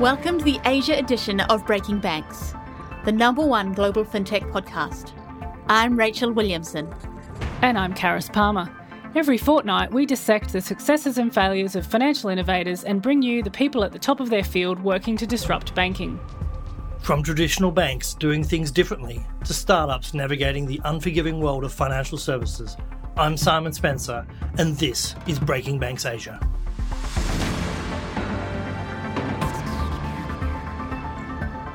Welcome to the Asia edition of Breaking Banks, the number one global fintech podcast. I'm Rachel Williamson. And I'm Karis Palmer. Every fortnight, we dissect the successes and failures of financial innovators and bring you the people at the top of their field working to disrupt banking. From traditional banks doing things differently to startups navigating the unforgiving world of financial services, I'm Simon Spencer, and this is Breaking Banks Asia.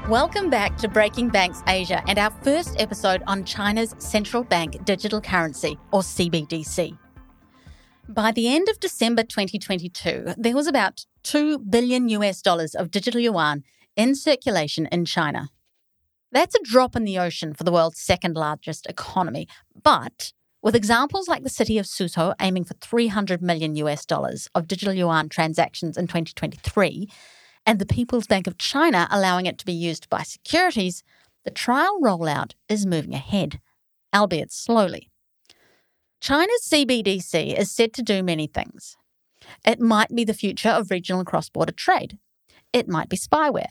Welcome back to Breaking Banks Asia and our first episode on China's central bank digital currency, or CBDC. By the end of December 2022, there was about 2 billion US dollars of digital yuan in circulation in China. That's a drop in the ocean for the world's second largest economy, but with examples like the city of Suzhou aiming for 300 million US dollars of digital yuan transactions in 2023, and the People's Bank of China allowing it to be used by securities, the trial rollout is moving ahead, albeit slowly. China's CBDC is said to do many things. It might be the future of regional and cross border trade. It might be spyware.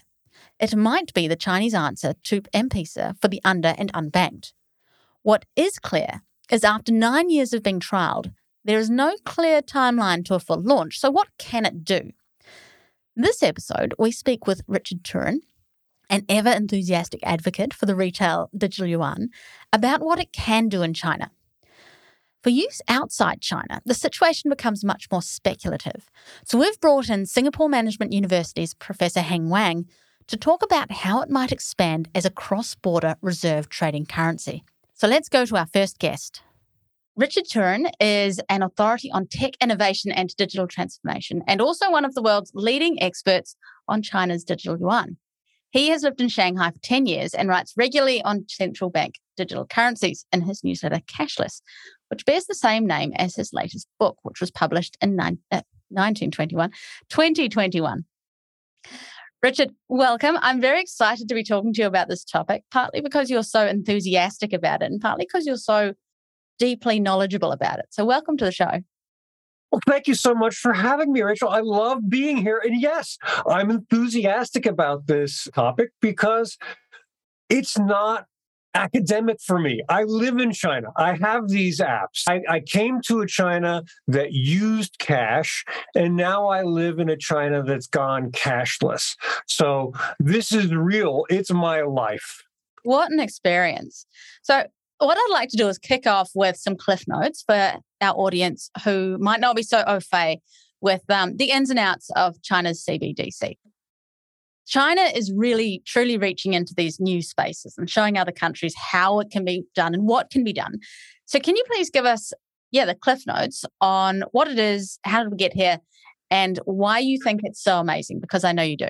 It might be the Chinese answer to M Pesa for the under and unbanked. What is clear is after nine years of being trialled, there is no clear timeline to a full launch. So, what can it do? This episode, we speak with Richard Turrin, an ever enthusiastic advocate for the retail digital yuan, about what it can do in China. For use outside China, the situation becomes much more speculative. So we've brought in Singapore Management University's Professor Heng Wang to talk about how it might expand as a cross border reserve trading currency. So let's go to our first guest. Richard Turrin is an authority on tech innovation and digital transformation, and also one of the world's leading experts on China's digital yuan. He has lived in Shanghai for 10 years and writes regularly on central bank digital currencies in his newsletter Cashless, which bears the same name as his latest book, which was published in 1921, uh, 2021. Richard, welcome. I'm very excited to be talking to you about this topic, partly because you're so enthusiastic about it, and partly because you're so deeply knowledgeable about it. So, welcome to the show. Well, thank you so much for having me, Rachel. I love being here. And yes, I'm enthusiastic about this topic because it's not academic for me. I live in China. I have these apps. I, I, came to a China that used cash, and now I live in a China that's gone cashless. So this is real. It's my life. What an experience. So, what I'd like to do is kick off with some cliff notes for our audience who might not be so au fait with um, the ins and outs of China's CBDC. China is really truly reaching into these new spaces and showing other countries how it can be done and what can be done. So, can you please give us, yeah, the cliff notes on what it is, how did we get here, and why you think it's so amazing? Because I know you do.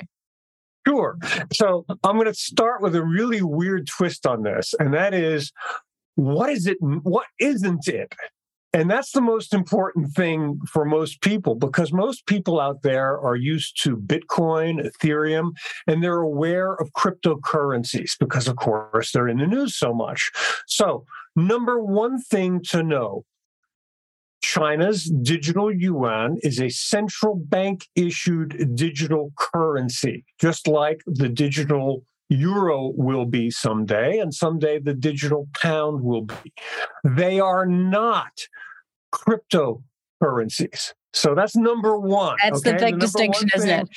Sure. So, I'm going to start with a really weird twist on this, and that is what is it? What isn't it? And that's the most important thing for most people because most people out there are used to Bitcoin, Ethereum, and they're aware of cryptocurrencies because, of course, they're in the news so much. So, number one thing to know China's digital yuan is a central bank issued digital currency, just like the digital euro will be someday, and someday the digital pound will be. They are not cryptocurrencies. So that's number one. That's okay? the big distinction, isn't it?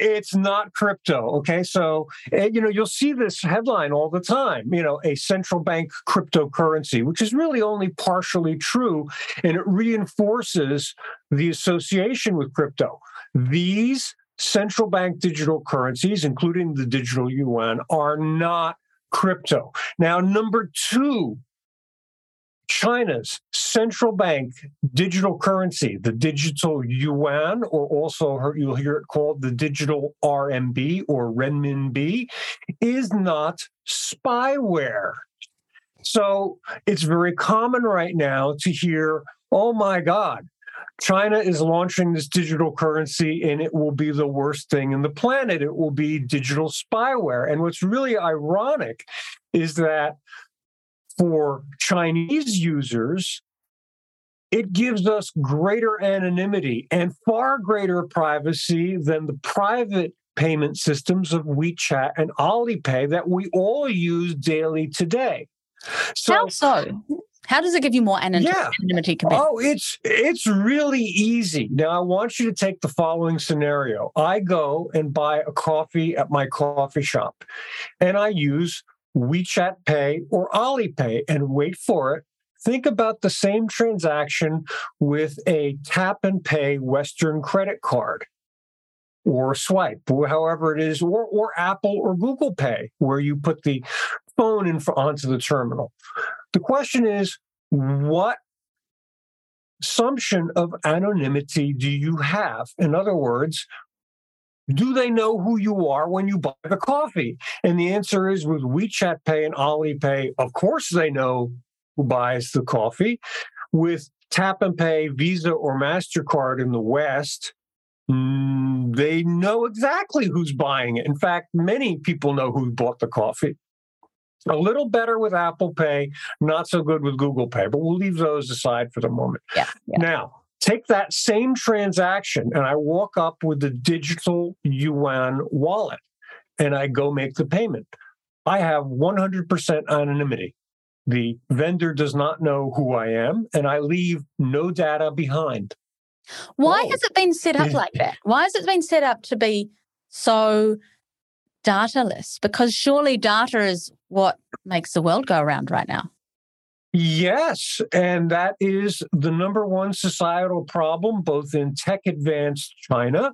It's not crypto. Okay. So, you know, you'll see this headline all the time, you know, a central bank cryptocurrency, which is really only partially true. And it reinforces the association with crypto. These central bank digital currencies, including the digital yuan, are not crypto. Now, number two, China's central bank digital currency, the digital yuan, or also you'll hear it called the digital RMB or renminbi, is not spyware. So it's very common right now to hear, oh my God, China is launching this digital currency and it will be the worst thing in the planet. It will be digital spyware. And what's really ironic is that for Chinese users, it gives us greater anonymity and far greater privacy than the private payment systems of WeChat and Alipay that we all use daily today. So, How so? How does it give you more anonymity? Yeah. Oh, it's it's really easy. Now I want you to take the following scenario. I go and buy a coffee at my coffee shop, and I use WeChat Pay or Alipay, and wait for it. Think about the same transaction with a tap and pay Western credit card or swipe, or however it is, or, or Apple or Google Pay, where you put the phone in, onto the terminal. The question is, what assumption of anonymity do you have? In other words, do they know who you are when you buy the coffee? And the answer is with WeChat Pay and Alipay, of course they know who buys the coffee. With Tap and Pay, Visa, or MasterCard in the West, mm, they know exactly who's buying it. In fact, many people know who bought the coffee. A little better with Apple Pay, not so good with Google Pay, but we'll leave those aside for the moment. Yeah, yeah. Now, take that same transaction and I walk up with the digital yuan wallet and I go make the payment. I have 100% anonymity. The vendor does not know who I am, and I leave no data behind. Why oh. has it been set up like that? Why has it been set up to be so dataless? Because surely data is what makes the world go around right now. Yes, and that is the number one societal problem, both in tech advanced China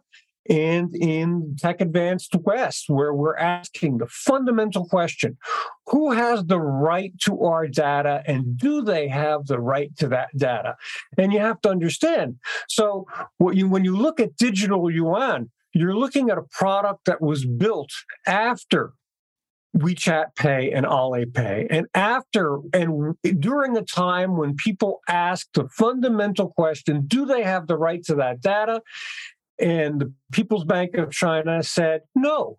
and in tech advanced West, where we're asking the fundamental question who has the right to our data and do they have the right to that data? And you have to understand. So, when you look at digital yuan, you're looking at a product that was built after WeChat Pay and Alipay. And after and during a time when people ask the fundamental question, do they have the right to that data? And the People's Bank of China said, no.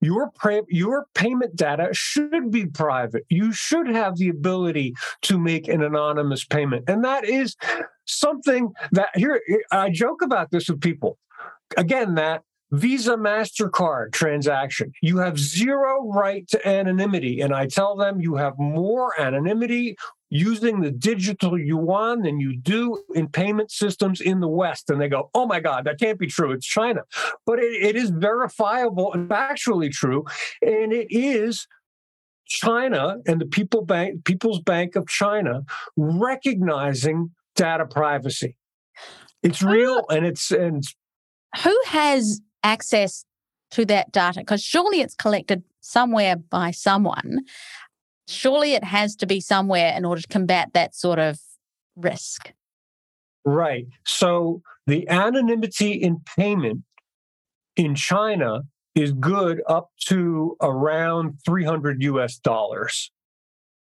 Your, your payment data should be private. You should have the ability to make an anonymous payment. And that is something that here, I joke about this with people. Again, that Visa MasterCard transaction. You have zero right to anonymity. And I tell them you have more anonymity using the digital yuan than you do in payment systems in the West. And they go, oh my God, that can't be true. It's China. But it, it is verifiable and factually true. And it is China and the People Bank, People's Bank of China recognizing data privacy. It's real and it's and who has access to that data? Because surely it's collected somewhere by someone. Surely it has to be somewhere in order to combat that sort of risk. Right. So the anonymity in payment in China is good up to around 300 US dollars.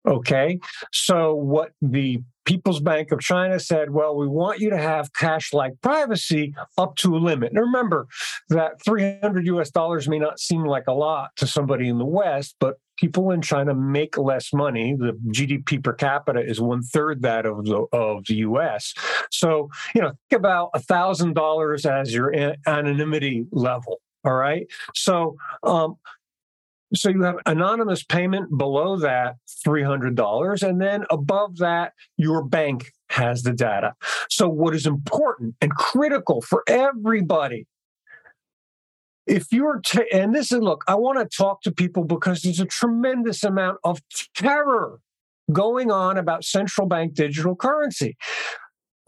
Okay. So what the People's Bank of China said, well, we want you to have cash like privacy up to a limit. And remember that 300 US dollars may not seem like a lot to somebody in the West, but people in China make less money. The GDP per capita is one third that of the, of the US. So, you know, think about $1,000 as your anonymity level. All right. So, um, so you have anonymous payment below that $300 and then above that your bank has the data. So what is important and critical for everybody if you're t- and this is look, I want to talk to people because there's a tremendous amount of terror going on about central bank digital currency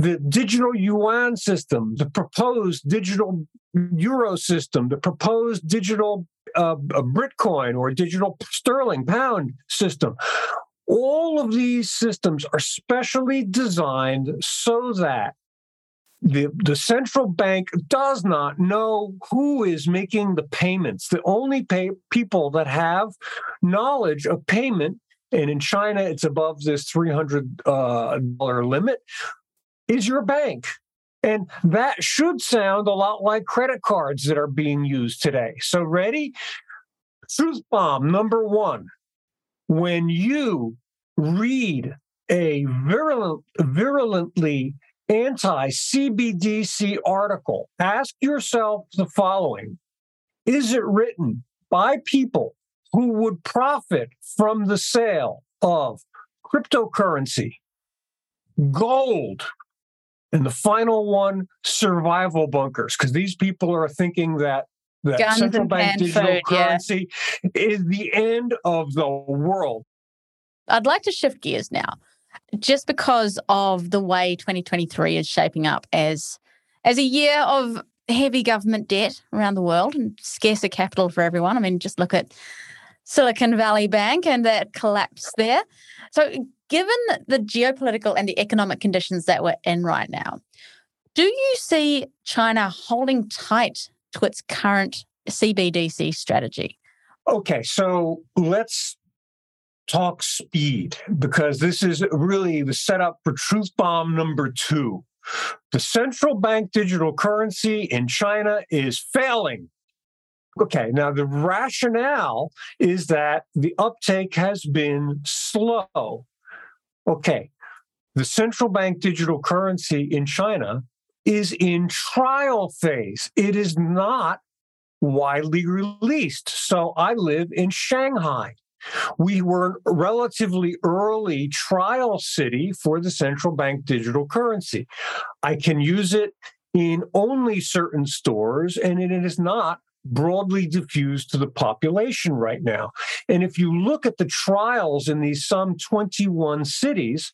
the digital yuan system, the proposed digital euro system, the proposed digital uh, Britcoin or a digital sterling pound system. All of these systems are specially designed so that the, the central bank does not know who is making the payments. The only pay, people that have knowledge of payment, and in China it's above this $300 uh, limit, is your bank. And that should sound a lot like credit cards that are being used today. So, ready? Truth bomb number one. When you read a virulent, virulently anti CBDC article, ask yourself the following is it written by people who would profit from the sale of cryptocurrency, gold, and the final one, survival bunkers, because these people are thinking that that Guns central bank digital food, yeah. currency is the end of the world. I'd like to shift gears now, just because of the way 2023 is shaping up as as a year of heavy government debt around the world and scarcer capital for everyone. I mean, just look at Silicon Valley Bank and that collapse there. So, given the geopolitical and the economic conditions that we're in right now, do you see China holding tight to its current CBDC strategy? Okay, so let's talk speed because this is really the setup for truth bomb number two. The central bank digital currency in China is failing. Okay, now the rationale is that the uptake has been slow. Okay, the central bank digital currency in China is in trial phase. It is not widely released. So I live in Shanghai. We were a relatively early trial city for the central bank digital currency. I can use it in only certain stores, and it is not broadly diffused to the population right now. And if you look at the trials in these some 21 cities,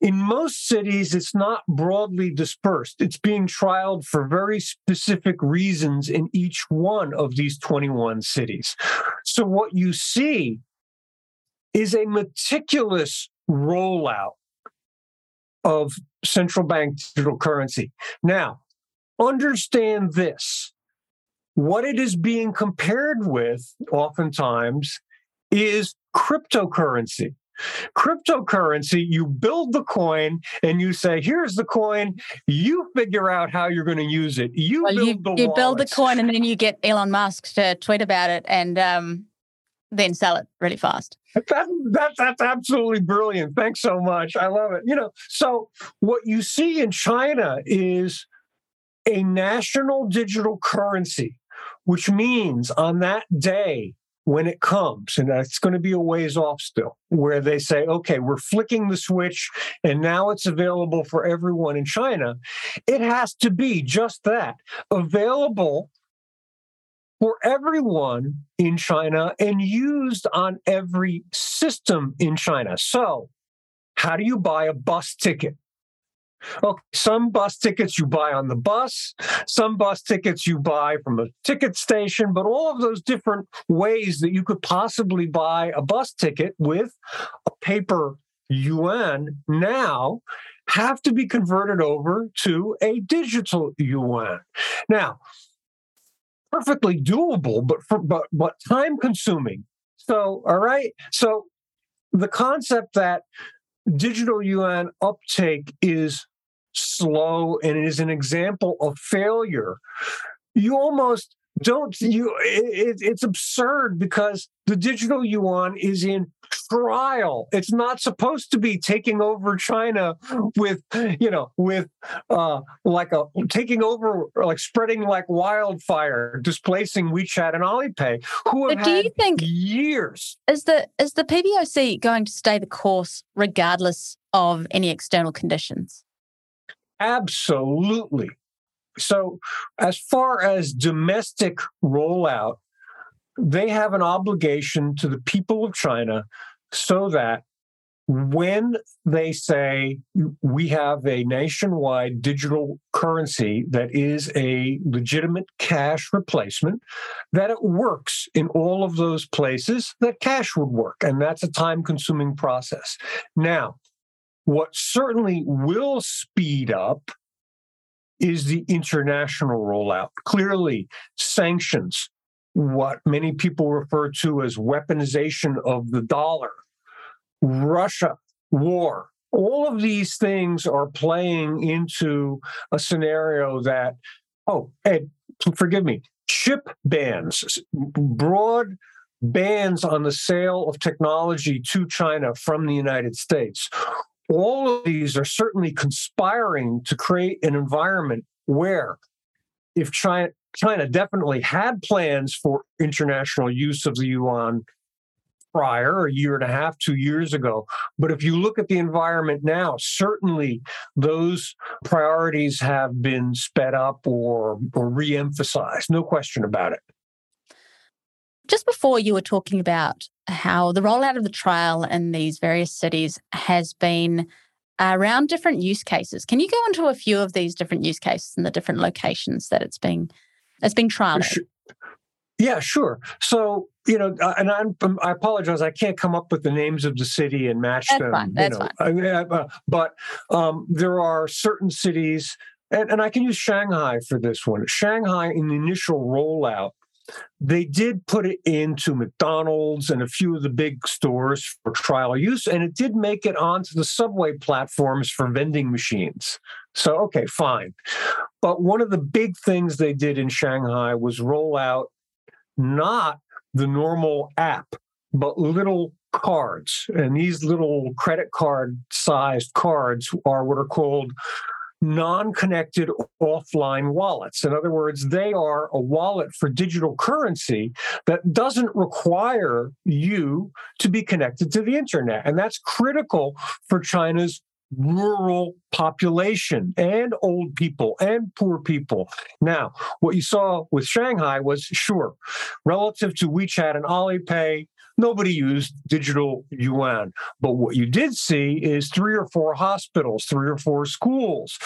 in most cities, it's not broadly dispersed. It's being trialed for very specific reasons in each one of these 21 cities. So, what you see is a meticulous rollout of central bank digital currency. Now, understand this what it is being compared with, oftentimes, is cryptocurrency. Cryptocurrency, you build the coin and you say, here's the coin. You figure out how you're going to use it. You Well, build you, the you build the coin and then you get Elon Musk to tweet about it and um, then sell it really fast. That, that, that's absolutely brilliant. Thanks so much. I love it. You know, so what you see in China is a national digital currency, which means on that day when it comes, and that's going to be a ways off still, where they say, okay, we're flicking the switch and now it's available for everyone in China, it has to be just that available for everyone in China and used on every system in China. So, how do you buy a bus ticket? Okay, some bus tickets you buy on the bus, some bus tickets you buy from a ticket station, but all of those different ways that you could possibly buy a bus ticket with a paper yuan now have to be converted over to a digital yuan. Now, perfectly doable, but for, but but time consuming. So, all right. So, the concept that digital yuan uptake is slow and it is an example of failure. You almost don't you it, it's absurd because the digital yuan is in trial it's not supposed to be taking over china with you know with uh like a taking over like spreading like wildfire displacing wechat and alipay who have But do you think- years Is the is the PBOC going to stay the course regardless of any external conditions? Absolutely. So, as far as domestic rollout, they have an obligation to the people of China so that when they say we have a nationwide digital currency that is a legitimate cash replacement, that it works in all of those places that cash would work. And that's a time consuming process. Now, what certainly will speed up is the international rollout. Clearly, sanctions, what many people refer to as weaponization of the dollar, Russia, war, all of these things are playing into a scenario that, oh, Ed, forgive me, chip bans, broad bans on the sale of technology to China from the United States. All of these are certainly conspiring to create an environment where if China China definitely had plans for international use of the yuan prior, a year and a half, two years ago. But if you look at the environment now, certainly those priorities have been sped up or, or re emphasized, no question about it. Just before you were talking about how the rollout of the trial in these various cities has been around different use cases. Can you go into a few of these different use cases and the different locations that it's being it's being trialed? Yeah, sure. So you know, uh, and I'm, um, i apologize, I can't come up with the names of the city and match That's them. Fine. That's you know, fine. I, uh, but um, there are certain cities, and, and I can use Shanghai for this one. Shanghai, in the initial rollout, they did put it into McDonald's and a few of the big stores for trial use, and it did make it onto the subway platforms for vending machines. So, okay, fine. But one of the big things they did in Shanghai was roll out not the normal app, but little cards. And these little credit card sized cards are what are called non connected offline wallets. In other words, they are a wallet for digital currency that doesn't require you to be connected to the internet. And that's critical for China's rural population and old people and poor people. Now, what you saw with Shanghai was sure, relative to WeChat and Alipay, nobody used digital yuan. But what you did see is three or four hospitals, three or four schools,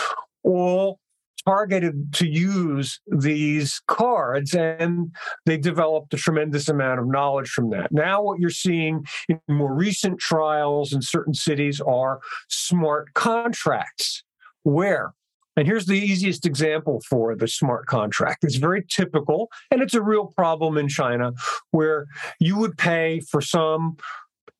all targeted to use these cards and they developed a tremendous amount of knowledge from that. Now, what you're seeing in more recent trials in certain cities are smart contracts where and here's the easiest example for the smart contract. It's very typical, and it's a real problem in China where you would pay for some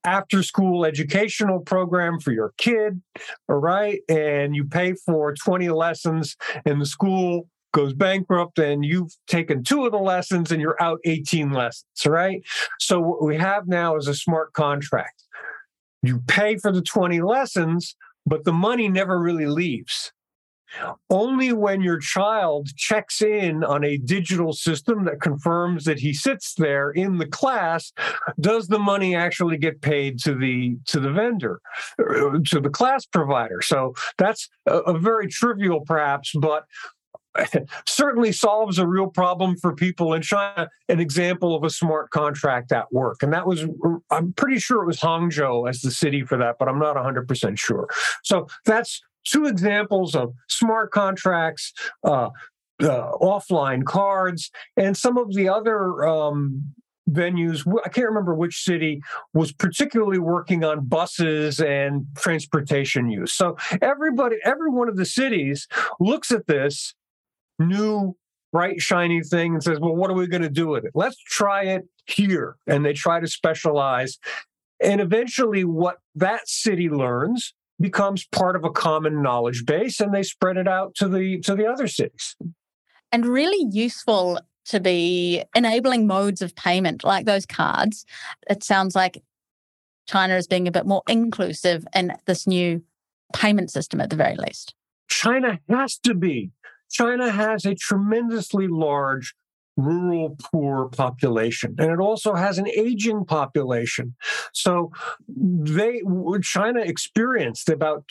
after school educational program for your kid, all right? And you pay for 20 lessons, and the school goes bankrupt and you've taken two of the lessons and you're out 18 lessons, right? So what we have now is a smart contract. You pay for the 20 lessons, but the money never really leaves. Only when your child checks in on a digital system that confirms that he sits there in the class does the money actually get paid to the to the vendor uh, to the class provider. So that's a, a very trivial perhaps but certainly solves a real problem for people in China. An example of a smart contract at work. And that was, I'm pretty sure it was Hangzhou as the city for that, but I'm not 100% sure. So that's two examples of smart contracts, uh, uh, offline cards, and some of the other um, venues. I can't remember which city was particularly working on buses and transportation use. So everybody, every one of the cities looks at this new bright shiny thing and says, "Well, what are we going to do with it? Let's try it here." And they try to specialize. And eventually, what that city learns becomes part of a common knowledge base and they spread it out to the to the other cities. And really useful to be enabling modes of payment like those cards. It sounds like china is being a bit more inclusive in this new payment system at the very least. China has to be. China has a tremendously large rural poor population and it also has an aging population so they china experienced about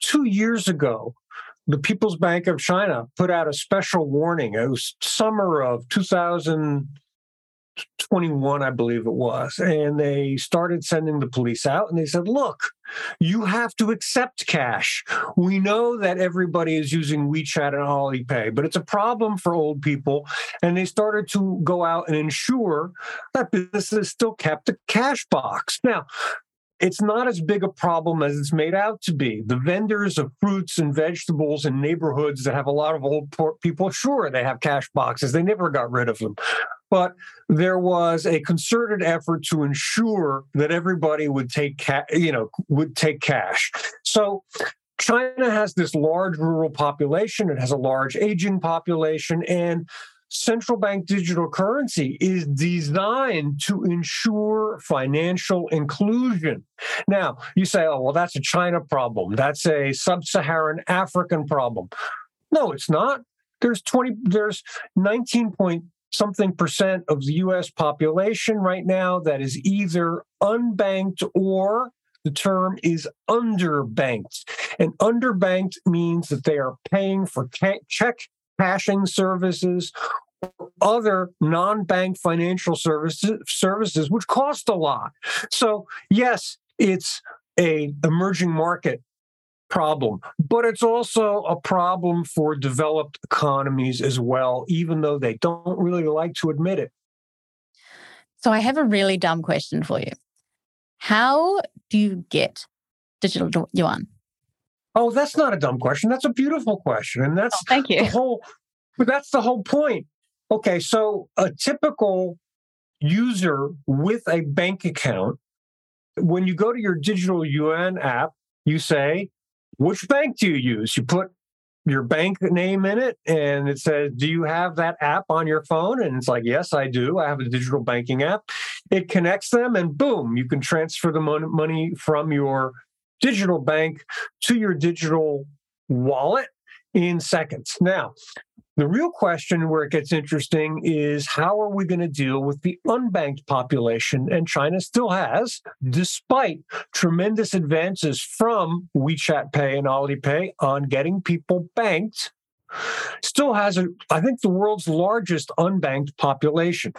2 years ago the People's Bank of China put out a special warning. It was summer of 2000 21, I believe it was. And they started sending the police out and they said, look, you have to accept cash. We know that everybody is using WeChat and Alipay, but it's a problem for old people. And they started to go out and ensure that businesses still kept a cash box. Now, it's not as big a problem as it's made out to be. The vendors of fruits and vegetables in neighborhoods that have a lot of old people, sure, they have cash boxes. They never got rid of them. But there was a concerted effort to ensure that everybody would take, ca- you know, would take cash. So China has this large rural population. It has a large aging population, and central bank digital currency is designed to ensure financial inclusion. Now, you say, oh, well, that's a China problem. That's a sub Saharan African problem. No, it's not. there's 20 there's 19 point something percent of the US population right now that is either unbanked or the term is underbanked. And underbanked means that they are paying for check cashing services or other non-bank financial services services which cost a lot. So yes, it's a emerging market problem, but it's also a problem for developed economies as well, even though they don't really like to admit it. So I have a really dumb question for you. How do you get digital yuan? Oh, that's not a dumb question. That's a beautiful question. And that's oh, thank you. the whole that's the whole point. Okay, so a typical user with a bank account, when you go to your digital yuan app, you say, which bank do you use? You put your bank name in it and it says, Do you have that app on your phone? And it's like, Yes, I do. I have a digital banking app. It connects them and boom, you can transfer the money from your digital bank to your digital wallet in seconds. Now, the real question where it gets interesting is how are we going to deal with the unbanked population? And China still has, despite tremendous advances from WeChat Pay and Alipay on getting people banked, still has, a, I think, the world's largest unbanked population.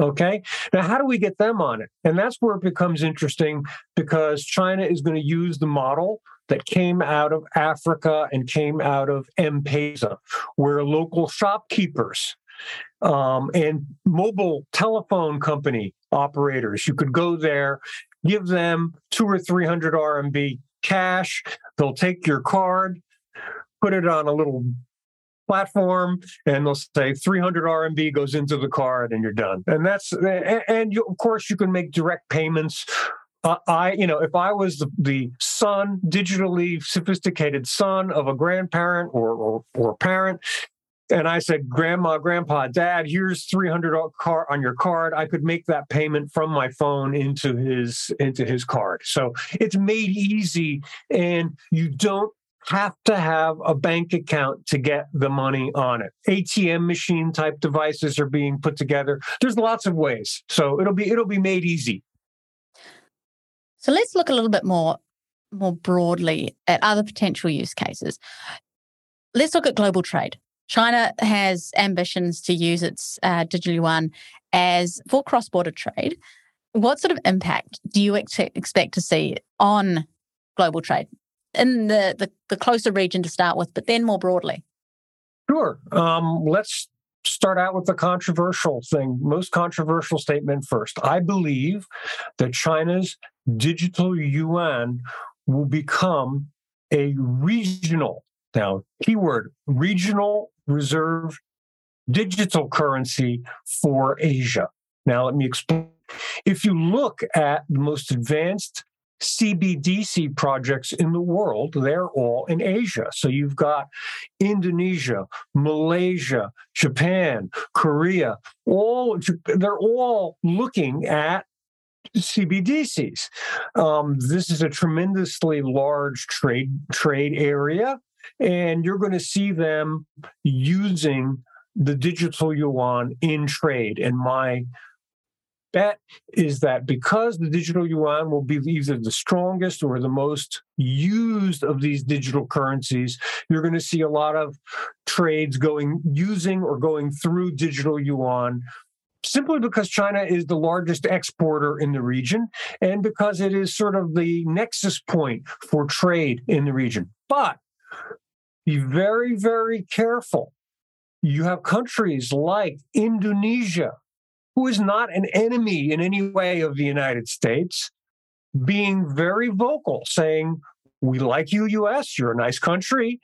Okay. Now, how do we get them on it? And that's where it becomes interesting because China is going to use the model that came out of Africa and came out of M-Pesa, where local shopkeepers um, and mobile telephone company operators, you could go there, give them two or 300 RMB cash. They'll take your card, put it on a little platform and they'll say 300 RMB goes into the card and you're done. And that's and you, of course you can make direct payments uh, I, you know, if I was the, the, son, digitally sophisticated son of a grandparent or, or, or parent, and I said, Grandma, Grandpa, Dad, here's 300 car on your card. I could make that payment from my phone into his into his card. So it's made easy, and you don't have to have a bank account to get the money on it. ATM machine type devices are being put together. There's lots of ways. So it'll be it'll be made easy. So let's look a little bit more more broadly at other potential use cases. Let's look at global trade. China has ambitions to use its uh, digital yuan as for cross-border trade. What sort of impact do you ex- expect to see on global trade in the, the, the closer region to start with, but then more broadly? Sure. Um, let's start out with the controversial thing, most controversial statement first. I believe that China's digital yuan will become a regional, now, keyword, regional reserve digital currency for Asia. Now, let me explain. If you look at the most advanced CBDC projects in the world, they're all in Asia. So you've got Indonesia, Malaysia, Japan, Korea, all they're all looking at CBDCs. Um, this is a tremendously large trade trade area, and you're going to see them using the digital yuan in trade. And my bet is that because the digital yuan will be either the strongest or the most used of these digital currencies, you're going to see a lot of trades going using or going through digital yuan simply because China is the largest exporter in the region and because it is sort of the nexus point for trade in the region. But be very, very careful. You have countries like Indonesia, who is not an enemy in any way of the United States, being very vocal, saying, We like you, US, you're a nice country,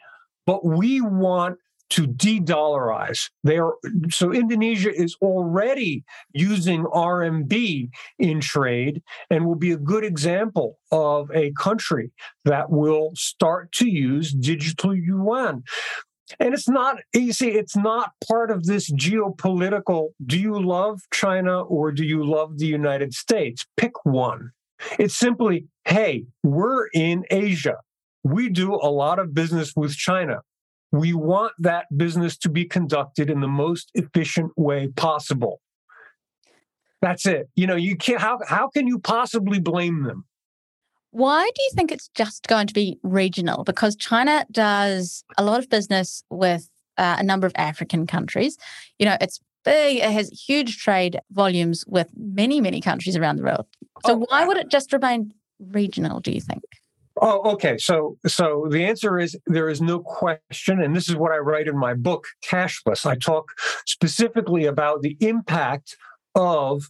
but we want to de-dollarize. They are so Indonesia is already using RMB in trade and will be a good example of a country that will start to use digital yuan. And it's not, you see, it's not part of this geopolitical do you love China or do you love the United States? Pick one. It's simply, hey, we're in Asia. We do a lot of business with China. we want that business to be conducted in the most efficient way possible. That's it. You know, you can't how how can you possibly blame them? Why do you think it's just going to be regional? Because China does a lot of business with uh, a number of African countries. You know, it's big, it has huge trade volumes with many, many countries around the world. So oh, why would it just remain regional, do you think? Oh, okay. So, so the answer is there is no question, and this is what I write in my book, Cashless. I talk specifically about the impact of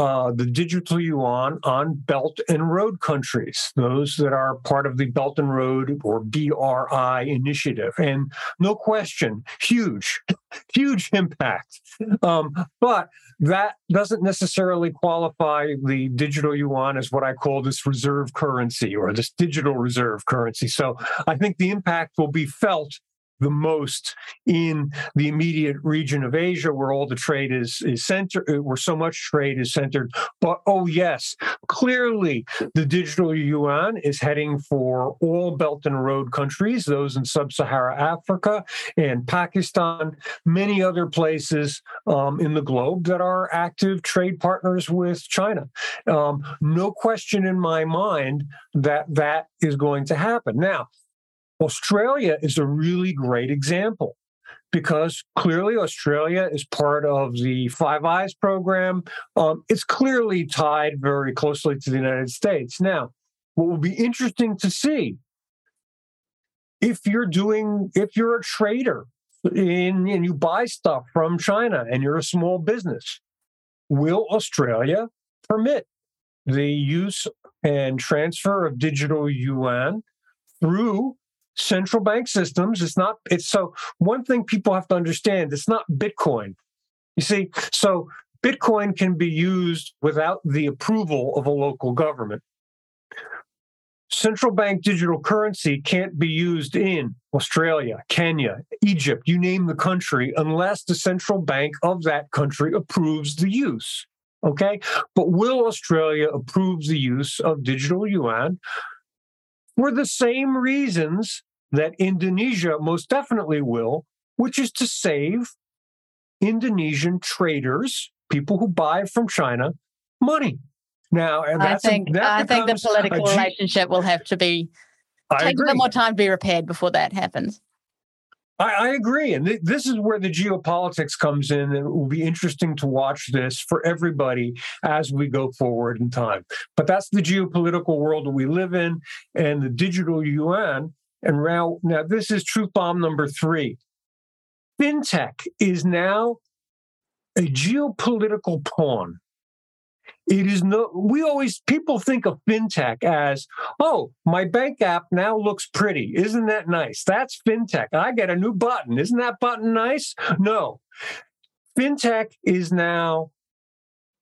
uh, the digital yuan on Belt and Road countries, those that are part of the Belt and Road or BRI initiative. And no question, huge, huge impact. Um, but that doesn't necessarily qualify the digital yuan as what I call this reserve currency or this digital reserve currency. So I think the impact will be felt the most in the immediate region of Asia, where all the trade is is centered, uh, where so much trade is centered. But oh yes, clearly the digital yuan is heading for all Belt and Road countries, those in sub-Saharan Africa and Pakistan, many other places um, in the globe that are active trade partners with China. Um, no question in my mind that that is going to happen. Now, Australia is a really great example because clearly Australia is part of the Five Eyes program. Um, it's clearly tied very closely to the United States. Now, what will be interesting to see if you're doing, if you're a trader in, and you buy stuff from China and you're a small business, will Australia permit the use and transfer of digital yuan through central bank systems. It's not, it's so one thing people have to understand it's not Bitcoin. You see, so Bitcoin can be used without the approval of a local government. Central bank digital currency can't be used in Australia, Kenya, Egypt, you name the country, unless the central bank of that country approves the use. Okay. But will Australia approve the use of digital yuan for the same reasons that Indonesia most definitely will, which is to save Indonesian traders, people who buy from China, money. Now, I think a, I think the political G- relationship will have to be take a bit more time to be repaired before that happens. I, I agree, and th- this is where the geopolitics comes in, and it will be interesting to watch this for everybody as we go forward in time. But that's the geopolitical world that we live in, and the digital yuan and now, now this is truth bomb number three. FinTech is now a geopolitical pawn. It is no, we always, people think of FinTech as, oh, my bank app now looks pretty. Isn't that nice? That's FinTech. I get a new button. Isn't that button nice? No. FinTech is now,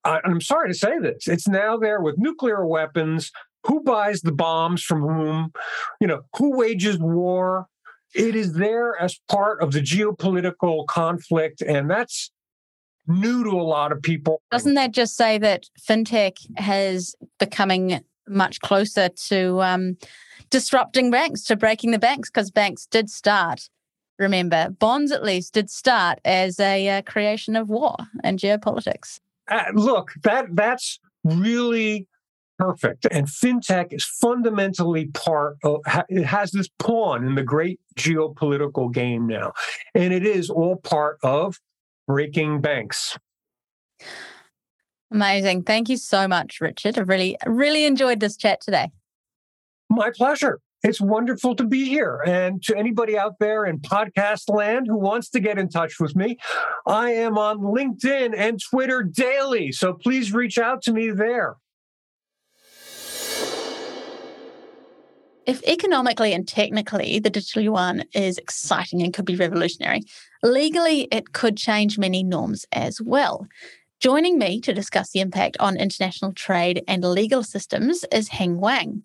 I'm sorry to say this, it's now there with nuclear weapons, who buys the bombs from whom, you know, who wages war. It is there as part of the geopolitical conflict, and that's new to a lot of people. Doesn't that just say that fintech has becoming much closer to um, disrupting banks, to breaking the banks? Because banks did start, remember, bonds at least did start as a uh, creation of war and geopolitics. Uh, look, that that's really perfect. And fintech is fundamentally part of, it has this pawn in the great geopolitical game now. And it is all part of breaking banks. Amazing. Thank you so much, Richard. I've really, really enjoyed this chat today. My pleasure. It's wonderful to be here. And to anybody out there in podcast land who wants to get in touch with me, I am on LinkedIn and Twitter daily. So please reach out to me there. If economically and technically the digital yuan is exciting and could be revolutionary, legally it could change many norms as well. Joining me to discuss the impact on international trade and legal systems is Heng Wang.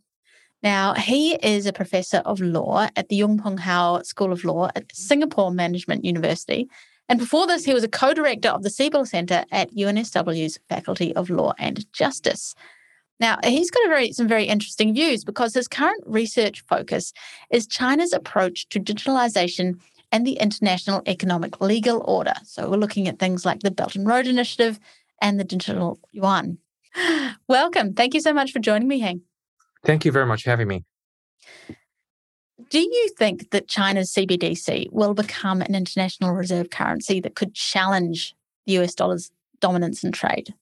Now, he is a professor of law at the Yong Pung How School of Law at Singapore Management University. And before this, he was a co director of the CIBEL Center at UNSW's Faculty of Law and Justice. Now, he's got a very, some very interesting views because his current research focus is China's approach to digitalization and the international economic legal order. So we're looking at things like the Belt and Road Initiative and the digital yuan. Welcome. Thank you so much for joining me, Heng. Thank you very much for having me. Do you think that China's CBDC will become an international reserve currency that could challenge the US dollar's dominance in trade?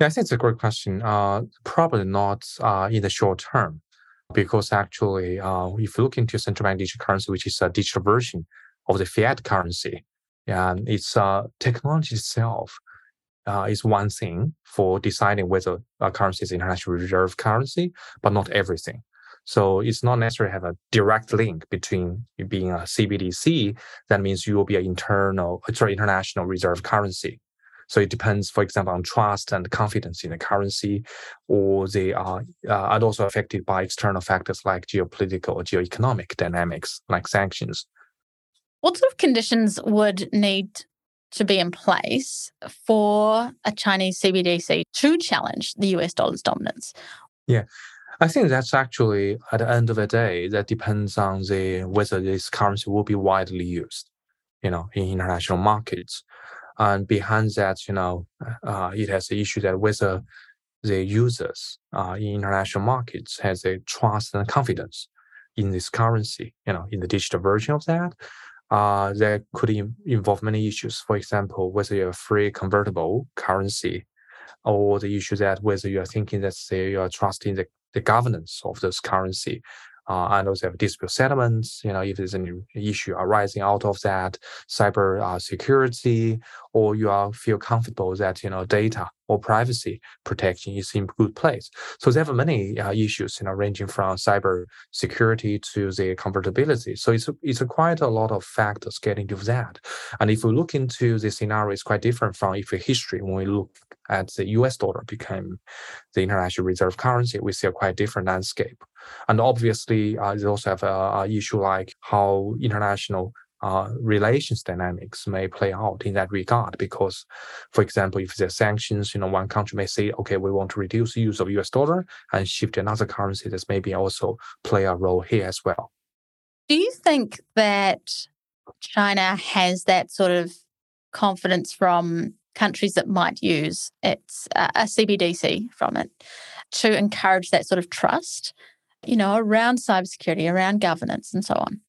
Yeah, I think it's a great question. Uh, probably not uh, in the short term, because actually, uh, if you look into central bank digital currency, which is a digital version of the fiat currency, and its uh, technology itself uh, is one thing for deciding whether a currency is international reserve currency, but not everything. So it's not necessarily have a direct link between being a CBDC. That means you will be an internal, sorry, international reserve currency. So it depends, for example, on trust and confidence in the currency, or they are uh, also affected by external factors like geopolitical or geoeconomic dynamics, like sanctions. What sort of conditions would need to be in place for a Chinese CBDC to challenge the US dollar's dominance? Yeah. I think that's actually at the end of the day, that depends on the whether this currency will be widely used, you know, in international markets. And behind that, you know, uh, it has the issue that whether the users uh, in international markets has a trust and confidence in this currency, you know, in the digital version of that. Uh, that could Im- involve many issues. For example, whether you have a free convertible currency, or the issue that whether you are thinking that say you are trusting the, the governance of this currency, uh, and also have dispute settlements. You know, if there's any issue arising out of that, cyber uh, security, or you are feel comfortable that you know data or privacy protection is in good place. So there are many uh, issues, you know, ranging from cyber security to the convertibility. So it's it's a quite a lot of factors getting to that. And if we look into the scenario, it's quite different from if history when we look at the US dollar became the international reserve currency, we see a quite different landscape. And obviously, uh, they also have a, a issue like how international uh, relations dynamics may play out in that regard. Because, for example, if there's sanctions, you know, one country may say, okay, we want to reduce the use of US dollar and shift to another currency. This maybe also play a role here as well. Do you think that China has that sort of confidence from countries that might use its uh, a CBDC from it to encourage that sort of trust? you know, around cybersecurity, around governance, and so on?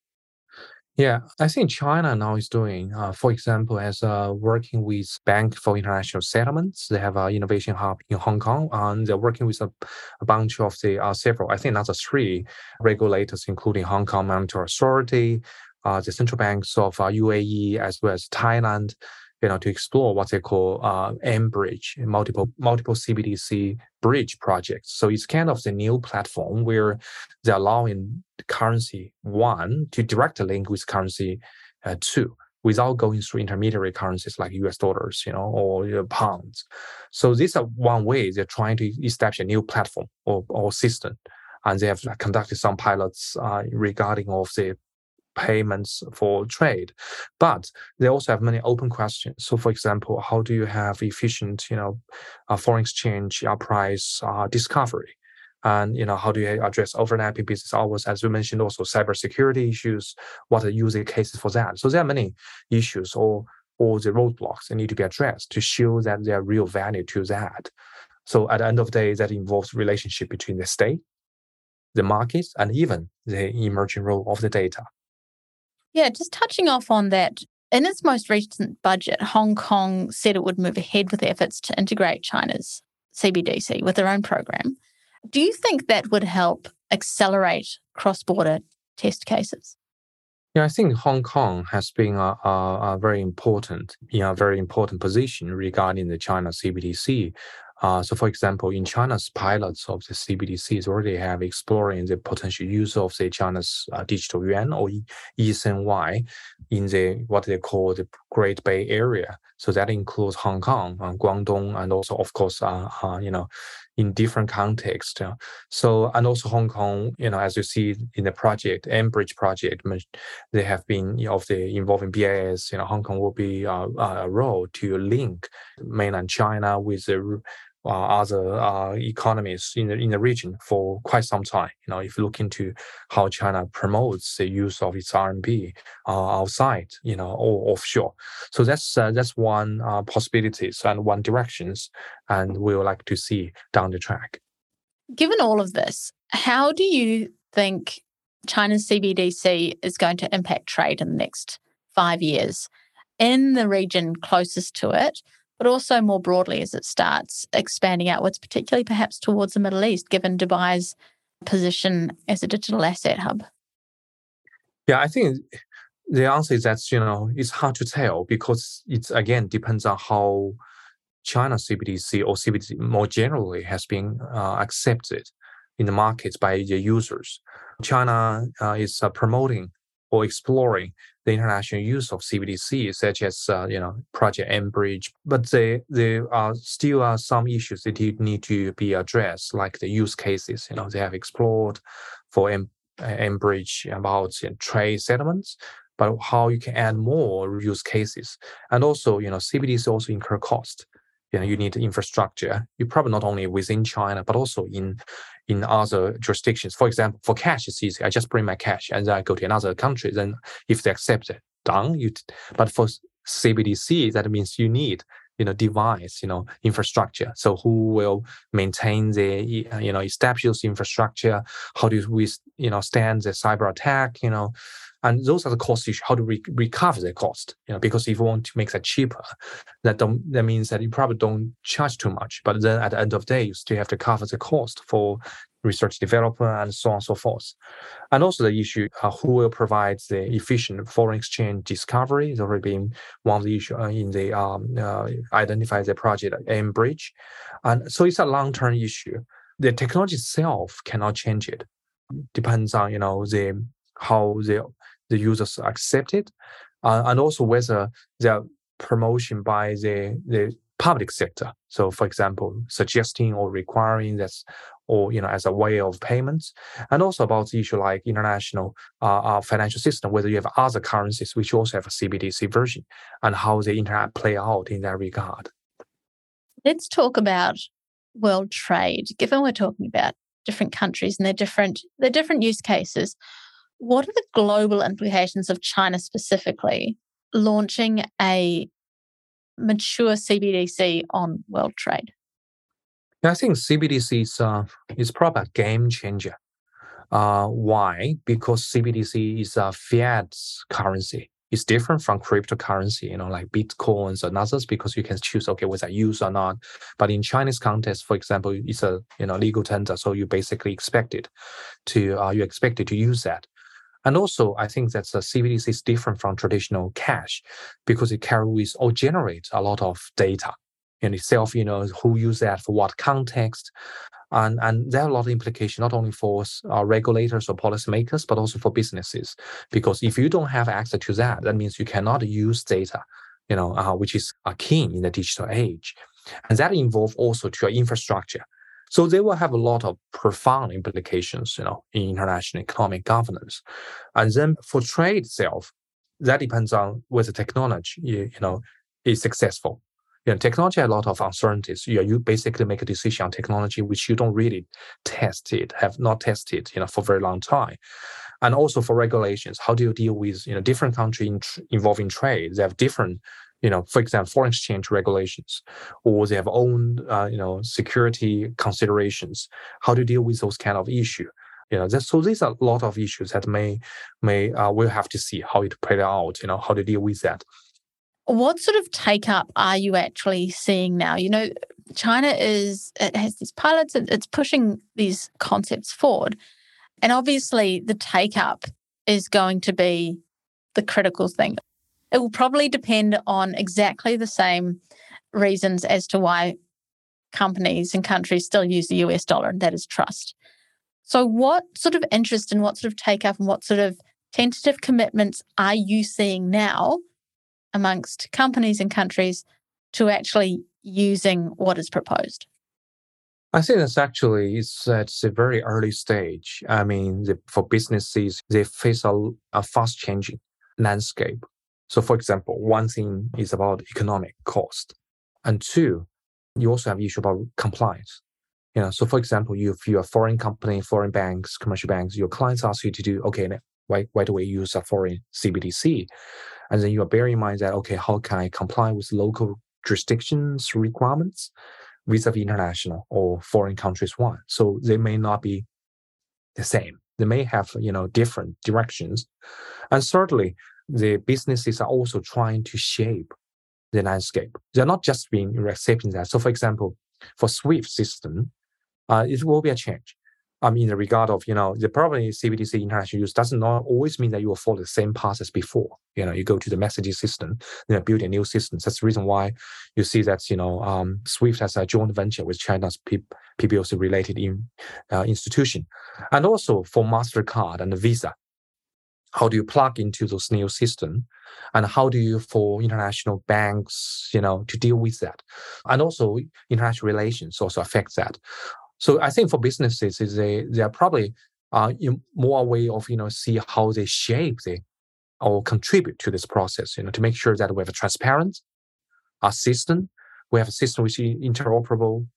Yeah, I think China now is doing, uh, for example, as uh, working with Bank for International Settlements. They have an innovation hub in Hong Kong, and they're working with a, a bunch of the uh, several, I think, that's three regulators, including Hong Kong Monetary Authority, uh, the central banks of UAE, uh, as well as Thailand, you know, to explore what they call uh, mBridge, multiple multiple CBDC bridge projects. So it's kind of the new platform where they're allowing currency one to directly link with currency uh, two without going through intermediary currencies like US dollars, you know, or you know, pounds. So this is one way they're trying to establish a new platform or, or system. And they have conducted some pilots uh, regarding of the payments for trade. But they also have many open questions. So, for example, how do you have efficient, you know, uh, foreign exchange uh, price uh, discovery? And you know, how do you address overlapping business hours? As we mentioned, also cybersecurity issues. What are user cases for that? So there are many issues or or the roadblocks that need to be addressed to show that there are real value to that. So at the end of the day, that involves relationship between the state, the markets, and even the emerging role of the data. Yeah, just touching off on that. In its most recent budget, Hong Kong said it would move ahead with efforts to integrate China's CBDC with their own program. Do you think that would help accelerate cross border test cases? Yeah, I think Hong Kong has been a, a, a, very important, in a very important position regarding the China CBDC uh, so, for example, in China's pilots of the CBDCs already have exploring the potential use of the China's uh, digital yuan or eCNY in the what they call the Great Bay Area. So that includes Hong Kong, uh, Guangdong, and also, of course, uh, uh, you know, in different contexts. So, and also Hong Kong, you know, as you see in the project, mBridge project, they have been you know, of the involving BIS. You know, Hong Kong will be uh, a role to link mainland China with the uh, other uh, economies in the in the region for quite some time. You know, if you look into how China promotes the use of its RMB uh, outside, you know, or offshore. So that's uh, that's one uh, possibilities and one directions, and we would like to see down the track. Given all of this, how do you think China's CBDC is going to impact trade in the next five years in the region closest to it? But also more broadly as it starts expanding outwards, particularly perhaps towards the Middle East, given Dubai's position as a digital asset hub? Yeah, I think the answer is that you know it's hard to tell because it again depends on how China CBDC or CBDC more generally has been uh, accepted in the markets by the users. China uh, is uh, promoting or exploring the international use of CBDC, such as uh, you know Project mBridge. But there there are still are some issues that need to be addressed, like the use cases. You know they have explored for M mBridge about you know, trade settlements, but how you can add more use cases, and also you know CBDC also incur cost. You know you need infrastructure. You probably not only within China but also in in other jurisdictions. For example, for cash, it's easy. I just bring my cash and then I go to another country. Then if they accept it, done. You, but for CBDC, that means you need you know device you know infrastructure so who will maintain the you know establish infrastructure how do we you know stand the cyber attack you know and those are the cost issues. How to re- recover the cost? You know, because if you want to make that cheaper, that don't that means that you probably don't charge too much. But then at the end of the day, you still have to cover the cost for research development and so on and so forth. And also the issue uh, who will provide the efficient foreign exchange discovery is already been one of the issues uh, in the um, uh, identify the project mBridge. And so it's a long-term issue. The technology itself cannot change it. Depends on, you know, the how the the users accept it, uh, and also whether their promotion by the the public sector. So, for example, suggesting or requiring that's or you know as a way of payments, and also about the issue like international uh, uh, financial system, whether you have other currencies which also have a CBDC version, and how they interact play out in that regard. Let's talk about world trade. Given we're talking about different countries and their different their different use cases, what are the global implications of China specifically launching a mature CBDC on world trade? I think CBDC is, uh, is probably a game changer. Uh, why? Because CBDC is a fiat currency. It's different from cryptocurrency, you know, like bitcoins and others, because you can choose, okay, whether use or not. But in Chinese context, for example, it's a you know legal tender, so you basically expect it to uh, you expected to use that. And also, I think that the CBDC is different from traditional cash because it carries or generates a lot of data in itself, you know, who use that for what context. And, and there are a lot of implications, not only for uh, regulators or policymakers, but also for businesses. Because if you don't have access to that, that means you cannot use data, you know, uh, which is a key in the digital age. And that involves also to your infrastructure. So they will have a lot of profound implications, you know, in international economic governance. And then for trade itself, that depends on whether technology, you, know, is successful. You know, technology has a lot of uncertainties. You, you basically make a decision on technology which you don't really test it, have not tested, you know, for a very long time. And also for regulations, how do you deal with, you know, different countries in tr- involving trade? They have different you know, for example, foreign exchange regulations, or they have own, uh, you know, security considerations. How to deal with those kind of issue? You know, so these are a lot of issues that may may uh, we'll have to see how it played out. You know, how to deal with that. What sort of take up are you actually seeing now? You know, China is it has these pilots, it's pushing these concepts forward, and obviously the take up is going to be the critical thing. It will probably depend on exactly the same reasons as to why companies and countries still use the US dollar, and that is trust. So, what sort of interest and what sort of take up and what sort of tentative commitments are you seeing now amongst companies and countries to actually using what is proposed? I think that's actually it's at a very early stage. I mean, the, for businesses, they face a, a fast changing landscape. So, for example, one thing is about economic cost, and two, you also have issue about compliance. You know, so for example, you, if you're a foreign company, foreign banks, commercial banks, your clients ask you to do, okay, why, why do we use a foreign CBDC? And then you are bearing in mind that, okay, how can I comply with local jurisdictions requirements vis-a-vis international or foreign countries one? So they may not be the same. They may have, you know, different directions. And thirdly, the businesses are also trying to shape the landscape. They're not just being accepting that. So for example, for SWIFT system, uh, it will be a change. I mean, in the regard of, you know, the probably CBDC international use doesn't always mean that you will follow the same path as before. You know, you go to the messaging system, you know, build a new system. That's the reason why you see that, you know, um, SWIFT has a joint venture with China's PBOC related in, uh, institution. And also for MasterCard and Visa, how do you plug into those new system? And how do you for international banks you know to deal with that? And also international relations also affect that. So I think for businesses, is they they are probably uh, more way of you know see how they shape the or contribute to this process. You know to make sure that we have a transparent a system, we have a system which is interoperable,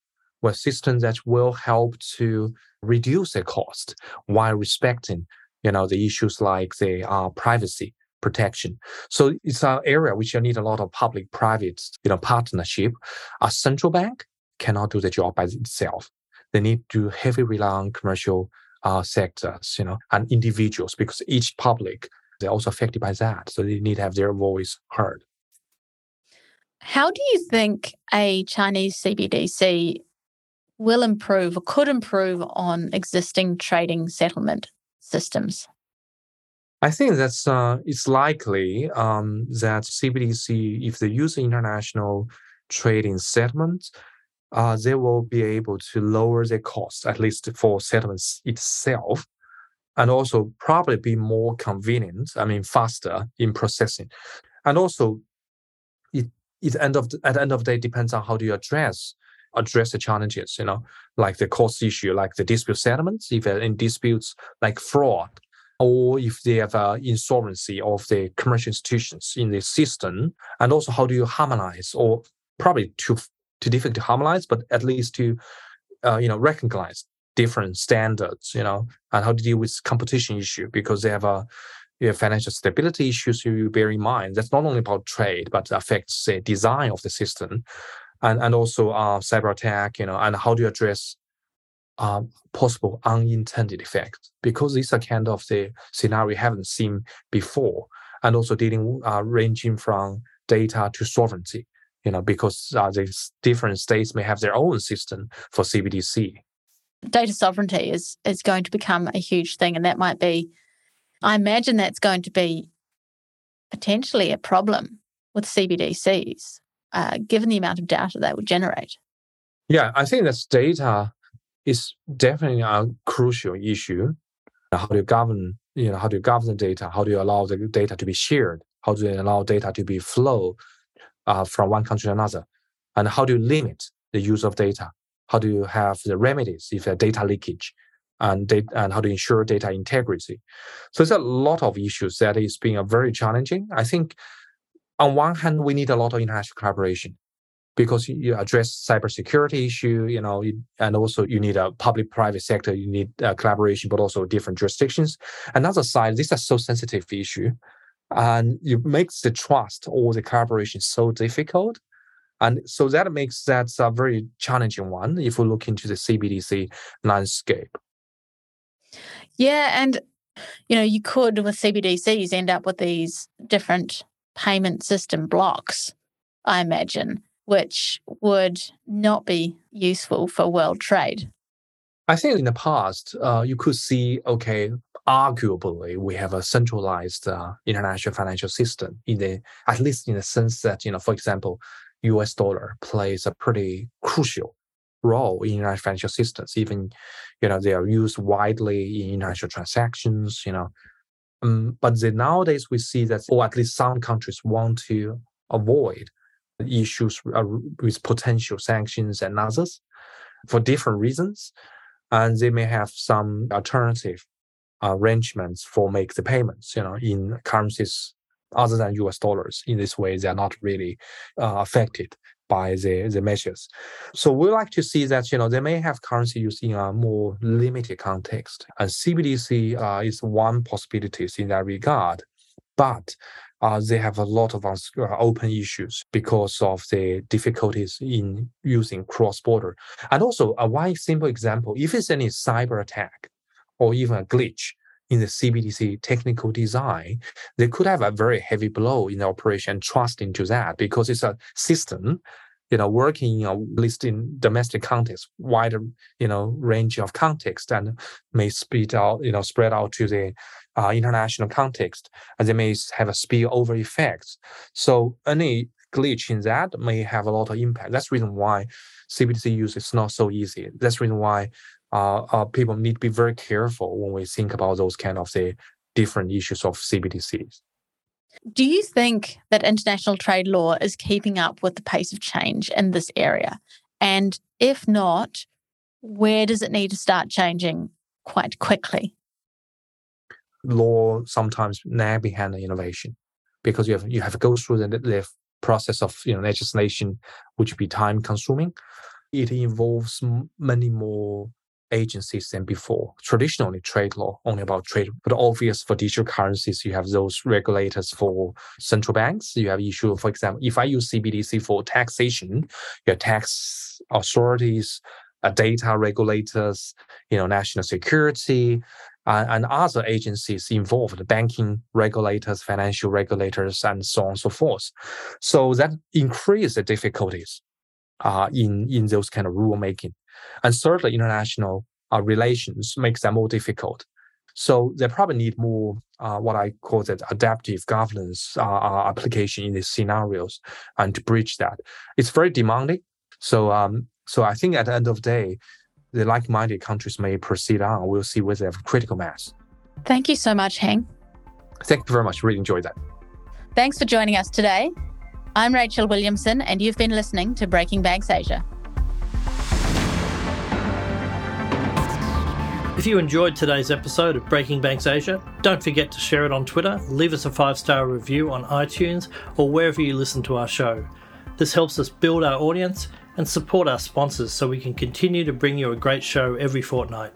we have systems that will help to reduce the cost while respecting you know the issues like the uh, privacy protection. So it's an area which you need a lot of public-private, you know, partnership. A central bank cannot do the job by itself they need to heavily rely on commercial uh, sectors, you know, and individuals because each public they're also affected by that, so they need to have their voice heard. How do you think a Chinese CBDC will improve or could improve on existing trading settlement systems? I think that's uh, it's likely um, that CBDC, if they use international trading settlements, uh, they will be able to lower their cost, at least for settlements itself, and also probably be more convenient, I mean, faster in processing. And also, it, it end of, at the end of the day depends on how do you address address the challenges, you know, like the cost issue, like the dispute settlements, if in disputes like fraud, or if they have uh, insolvency of the commercial institutions in the system, and also how do you harmonize or probably to too difficult to harmonize, but at least to uh, you know recognize different standards, you know, and how to deal with competition issue because they have a you have financial stability issues you bear in mind. That's not only about trade, but affects the design of the system, and and also uh, cyber attack, you know, and how do you address uh, possible unintended effects because these are kind of the scenario we haven't seen before, and also dealing uh, ranging from data to sovereignty you know, because uh, these different states may have their own system for CBDC. Data sovereignty is is going to become a huge thing, and that might be, I imagine that's going to be potentially a problem with CBDCs, uh, given the amount of data they would generate. Yeah, I think that data is definitely a crucial issue. How do you govern, you know, how do you govern the data? How do you allow the data to be shared? How do you allow data to be flow uh, from one country to another? And how do you limit the use of data? How do you have the remedies if there's data leakage? And, data, and how to ensure data integrity. So there's a lot of issues that is being very challenging. I think on one hand, we need a lot of international collaboration because you address cybersecurity issue, you know, and also you need a public-private sector, you need uh, collaboration, but also different jurisdictions. Another side, this is a so sensitive issue and it makes the trust or the collaboration so difficult. And so that makes that a very challenging one if we look into the CBDC landscape. Yeah, and you know, you could with CBDCs end up with these different payment system blocks, I imagine, which would not be useful for world trade. I think in the past, uh, you could see, okay, arguably we have a centralized uh, international financial system in the at least in the sense that you know for example us dollar plays a pretty crucial role in international financial systems even you know they are used widely in international transactions you know um, but the, nowadays we see that or at least some countries want to avoid issues uh, with potential sanctions and others for different reasons and they may have some alternative arrangements for make the payments, you know, in currencies other than US dollars. In this way, they are not really uh, affected by the, the measures. So we like to see that you know they may have currency used in a more limited context, and CBDC uh, is one possibility in that regard. But uh, they have a lot of uh, open issues because of the difficulties in using cross-border. And also, a one simple example: if it's any cyber attack or even a glitch, in the CBDC technical design, they could have a very heavy blow in the operation trust into that because it's a system, you know, working at least in domestic context, wider, you know, range of context and may spread out, you know, spread out to the uh, international context, and they may have a spillover effect. So any glitch in that may have a lot of impact. That's the reason why CBDC use is not so easy. That's the reason why uh, uh, people need to be very careful when we think about those kind of the different issues of CBDCs. Do you think that international trade law is keeping up with the pace of change in this area? And if not, where does it need to start changing quite quickly? Law sometimes lag behind the innovation because you have you have to go through the, the process of you know legislation, which be time consuming. It involves many more agencies than before. Traditionally, trade law only about trade, but obvious for digital currencies, you have those regulators for central banks. You have issue, for example, if I use CBDC for taxation, your tax authorities, uh, data regulators, you know, national security, uh, and other agencies involved, banking regulators, financial regulators, and so on and so forth. So that increase the difficulties uh, in in those kind of rule making. And thirdly, international uh, relations makes that more difficult. So they probably need more uh, what I call that adaptive governance uh, uh, application in these scenarios and to bridge that. It's very demanding. So um, so I think at the end of the day, the like-minded countries may proceed on. We'll see whether they have critical mass. Thank you so much, Heng. Thank you very much. Really enjoyed that. Thanks for joining us today. I'm Rachel Williamson, and you've been listening to Breaking Banks Asia. If you enjoyed today's episode of Breaking Banks Asia, don't forget to share it on Twitter, leave us a five star review on iTunes, or wherever you listen to our show. This helps us build our audience and support our sponsors so we can continue to bring you a great show every fortnight.